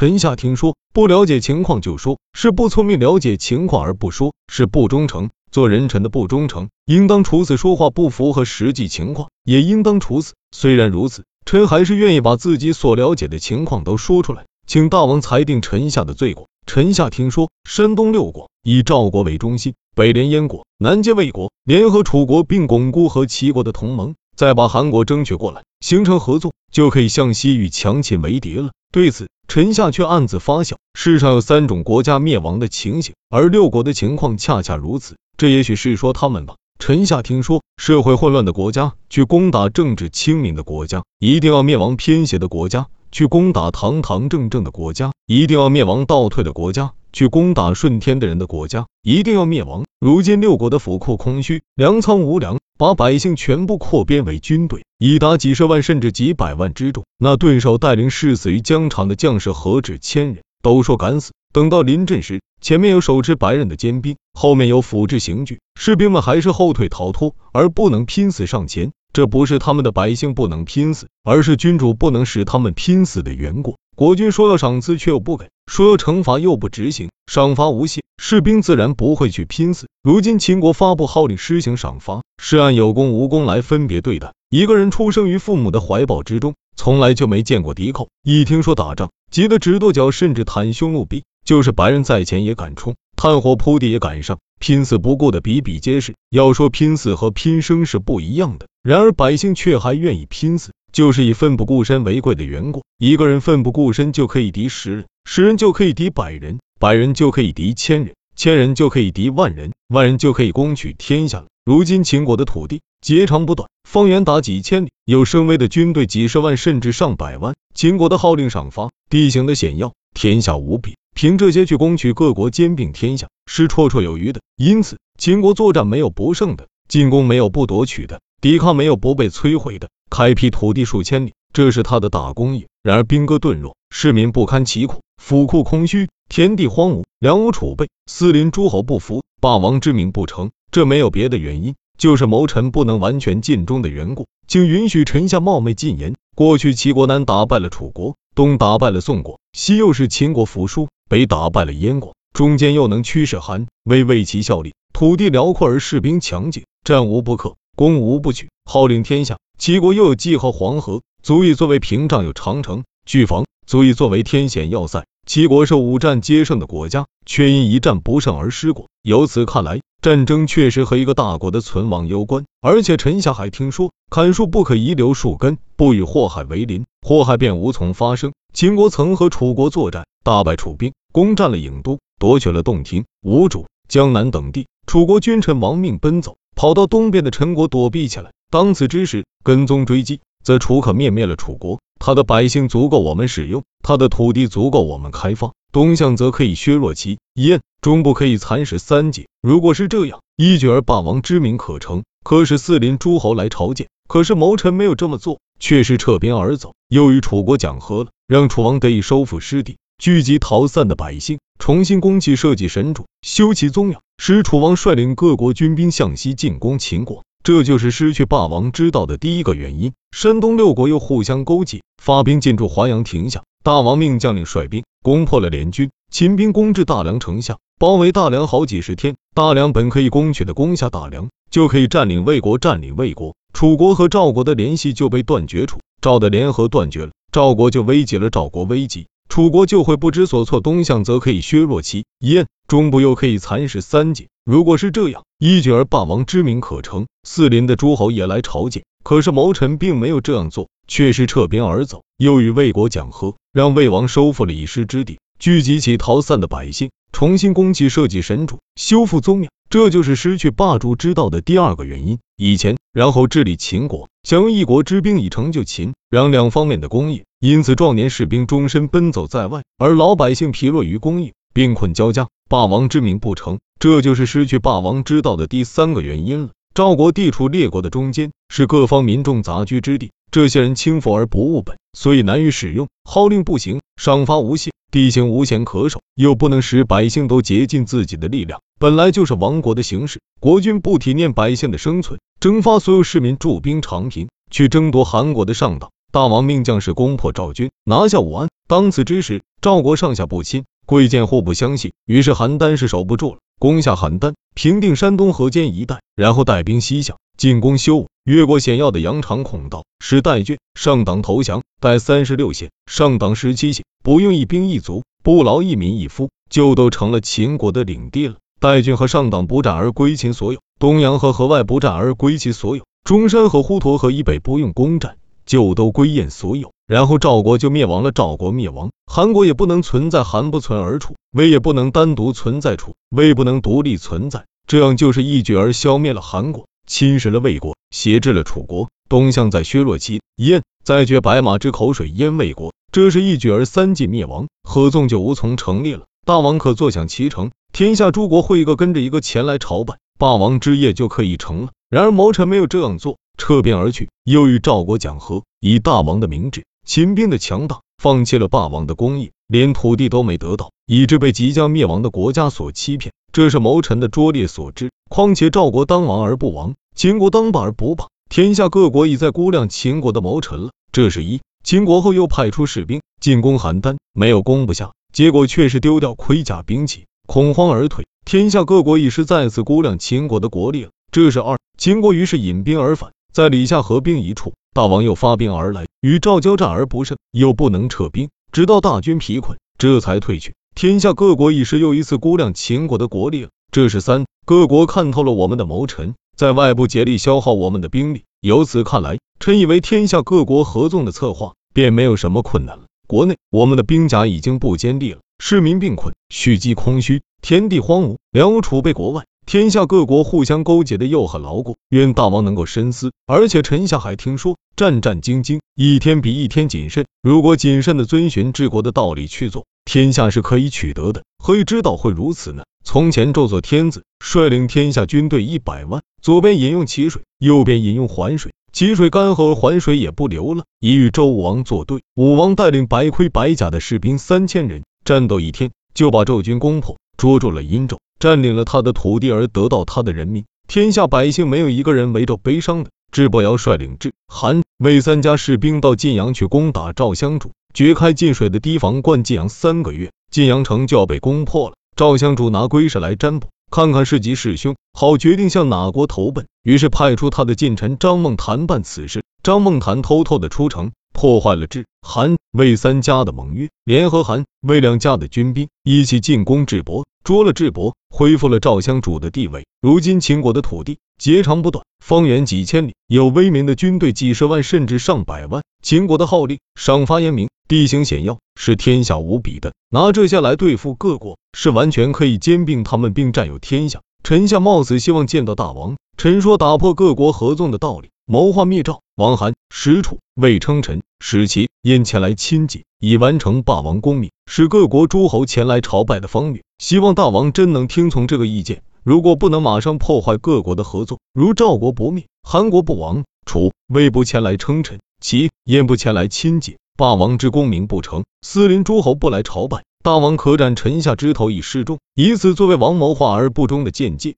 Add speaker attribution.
Speaker 1: 臣下听说，不了解情况就说是不聪明；了解情况而不说是不忠诚。做人臣的不忠诚，应当处死；说话不符合实际情况，也应当处死。虽然如此，臣还是愿意把自己所了解的情况都说出来，请大王裁定臣下的罪过。臣下听说，山东六国以赵国为中心，北连燕国，南接魏国，联合楚国，并巩固和齐国的同盟，再把韩国争取过来，形成合作，就可以向西与强秦为敌了。对此，臣下却暗自发笑。世上有三种国家灭亡的情形，而六国的情况恰恰如此。这也许是说他们吧。臣下听说，社会混乱的国家去攻打政治清明的国家，一定要灭亡；偏邪的国家去攻打堂堂正正的国家，一定要灭亡；倒退的国家去攻打顺天的人的国家，一定要灭亡。如今六国的府库空虚，粮仓无粮，把百姓全部扩编为军队，已达几十万甚至几百万之众。那顿首带领誓死于疆场的将士何止千人？都说敢死。等到临阵时，前面有手持白刃的尖兵，后面有斧制刑具，士兵们还是后退逃脱，而不能拼死上前。这不是他们的百姓不能拼死，而是君主不能使他们拼死的缘故。国君说要赏赐，却又不给；说要惩罚，又不执行，赏罚无限，士兵自然不会去拼死。如今秦国发布号令施行赏罚，是按有功无功来分别对待。一个人出生于父母的怀抱之中，从来就没见过敌寇，一听说打仗，急得直跺脚，甚至袒胸露臂。就是白人在前也敢冲，炭火铺地也敢上，拼死不顾的比比皆是。要说拼死和拼生是不一样的，然而百姓却还愿意拼死，就是以奋不顾身为贵的缘故。一个人奋不顾身就可以敌十人，十人就可以敌百人，百人就可以敌千人，千人就可以敌万人，万人就可以攻取天下了。如今秦国的土地截长不短，方圆达几千里，有声威的军队几十万甚至上百万。秦国的号令赏罚，地形的险要，天下无比。凭这些去攻取各国，兼并天下，是绰绰有余的。因此，秦国作战没有不胜的，进攻没有不夺取的，抵抗没有不被摧毁的。开辟土地数千里，这是他的大功业。然而兵戈顿弱，市民不堪其苦，府库空虚，田地荒芜，粮无储备，四邻诸侯不服，霸王之名不成。这没有别的原因，就是谋臣不能完全尽忠的缘故。请允许臣下冒昧进言：过去齐国南打败了楚国，东打败了宋国，西又是秦国服输。北打败了燕国，中间又能驱使韩魏为其效力，土地辽阔而士兵强劲，战无不克，攻无不取，号令天下。齐国又有济河黄河，足以作为屏障；有长城、巨防，足以作为天险要塞。齐国是五战皆胜的国家，却因一战不胜而失国。由此看来，战争确实和一个大国的存亡攸关。而且臣下还听说，砍树不可遗留树根，不与祸害为邻，祸害便无从发生。秦国曾和楚国作战，大败楚兵。攻占了郢都，夺取了洞庭、吴主、江南等地。楚国君臣亡命奔走，跑到东边的陈国躲避起来。当此之时，跟踪追击，则楚可灭灭了楚国。他的百姓足够我们使用，他的土地足够我们开发。东向则可以削弱其燕，中部可以蚕食三界。如果是这样，一举而霸王之名可成，可使四邻诸侯来朝见。可是谋臣没有这么做，却是撤兵而走，又与楚国讲和了，让楚王得以收复失地。聚集逃散的百姓，重新攻其社稷神主，修其宗庙，使楚王率领各国军兵向西进攻秦国。这就是失去霸王之道的第一个原因。山东六国又互相勾结，发兵进驻华阳亭下。大王命将领率兵攻破了联军，秦兵攻至大梁城下，包围大梁好几十天。大梁本可以攻取的，攻下大梁就可以占领魏国，占领魏国，楚国和赵国的联系就被断绝，楚赵的联合断绝了，赵国就危及了，赵国危急。楚国就会不知所措，东向则可以削弱其燕，中部又可以蚕食三界。如果是这样，一举而霸王之名可成，四邻的诸侯也来朝见。可是谋臣并没有这样做，却是撤兵而走，又与魏国讲和，让魏王收复了已失之地，聚集起逃散的百姓，重新攻击社稷神主，修复宗庙。这就是失去霸主之道的第二个原因。以前，然后治理秦国，想用一国之兵以成就秦让两方面的功业，因此壮年士兵终身奔走在外，而老百姓疲弱于功业，病困交加，霸王之名不成。这就是失去霸王之道的第三个原因了。赵国地处列国的中间，是各方民众杂居之地，这些人轻浮而不务本，所以难于使用，号令不行，赏罚无限。地形无险可守，又不能使百姓都竭尽自己的力量，本来就是亡国的形式。国君不体念百姓的生存，征发所有市民驻兵长平，去争夺韩国的上党。大王命将士攻破赵军，拿下武安，当此之时，赵国上下不亲，贵贱互不相信，于是邯郸是守不住了，攻下邯郸，平定山东河间一带，然后带兵西向，进攻修武，越过险要的羊肠孔道，使代郡上党投降，带三十六县，上党十七县，不用一兵一卒，不劳一民一夫，就都成了秦国的领地了。代郡和上党不战而归秦所有，东阳和河外不战而归其所有，中山和滹沱河以北不用攻战，就都归燕所有。然后赵国就灭亡了，赵国灭亡，韩国也不能存在，韩不存而楚，魏也不能单独存在，楚魏不能独立存在，这样就是一举而消灭了韩国，侵蚀了魏国，挟制了楚国。东向在削弱其燕，再绝白马之口水燕魏国，这是一举而三晋灭亡，合纵就无从成立了。大王可坐享其成，天下诸国会一个跟着一个前来朝拜，霸王之业就可以成了。然而谋臣没有这样做，撤兵而去，又与赵国讲和，以大王的明志。秦兵的强大，放弃了霸王的功业，连土地都没得到，以致被即将灭亡的国家所欺骗，这是谋臣的拙劣所致。况且赵国当王而不亡，秦国当霸而不霸，天下各国已在估量秦国的谋臣了。这是一。秦国后又派出士兵进攻邯郸，没有攻不下，结果却是丢掉盔甲兵器，恐慌而退。天下各国已是再次估量秦国的国力了。这是二。秦国于是引兵而返，在李下合兵一处。大王又发兵而来，与赵交战而不胜，又不能撤兵，直到大军疲困，这才退去。天下各国已是又一次估量秦国的国力了。这是三，各国看透了我们的谋臣，在外部竭力消耗我们的兵力。由此看来，臣以为天下各国合纵的策划便没有什么困难了。国内我们的兵甲已经不坚利了，市民病困，蓄积空虚，天地荒芜，粮物储备国外。天下各国互相勾结的又很牢固，愿大王能够深思。而且臣下还听说，战战兢兢，一天比一天谨慎。如果谨慎的遵循治国的道理去做，天下是可以取得的。何以知道会如此呢？从前纣做天子，率领天下军队一百万，左边引用齐水，右边引用环水，齐水干涸，环水也不流了，已与周武王作对。武王带领白盔白甲的士兵三千人，战斗一天，就把纣军攻破，捉住了殷纣。占领了他的土地而得到他的人民，天下百姓没有一个人围着悲伤的。智伯瑶率领智、韩、魏三家士兵到晋阳去攻打赵襄主，掘开晋水的堤防，灌晋阳三个月，晋阳城就要被攻破了。赵襄主拿龟石来占卜，看看是吉是凶，好决定向哪国投奔。于是派出他的近臣张孟谈办此事。张孟谈偷偷的出城。破坏了智、韩、魏三家的盟约，联合韩、魏两家的军兵一起进攻智伯，捉了智伯，恢复了赵襄主的地位。如今秦国的土地截长不短，方圆几千里，有威名的军队几十万甚至上百万。秦国的号令赏罚严明，地形险要，是天下无比的。拿这些来对付各国，是完全可以兼并他们并占有天下。臣下冒死希望见到大王。臣说打破各国合纵的道理。谋划灭赵，王韩、石楚、魏称臣，使其燕前来亲近，以完成霸王功名，使各国诸侯前来朝拜的方略。希望大王真能听从这个意见。如果不能马上破坏各国的合作，如赵国不灭，韩国不亡，楚、魏不前来称臣，齐、燕不前来亲近，霸王之功名不成，司邻诸侯不来朝拜，大王可斩臣下之头以示众，以此作为王谋划而不忠的见解。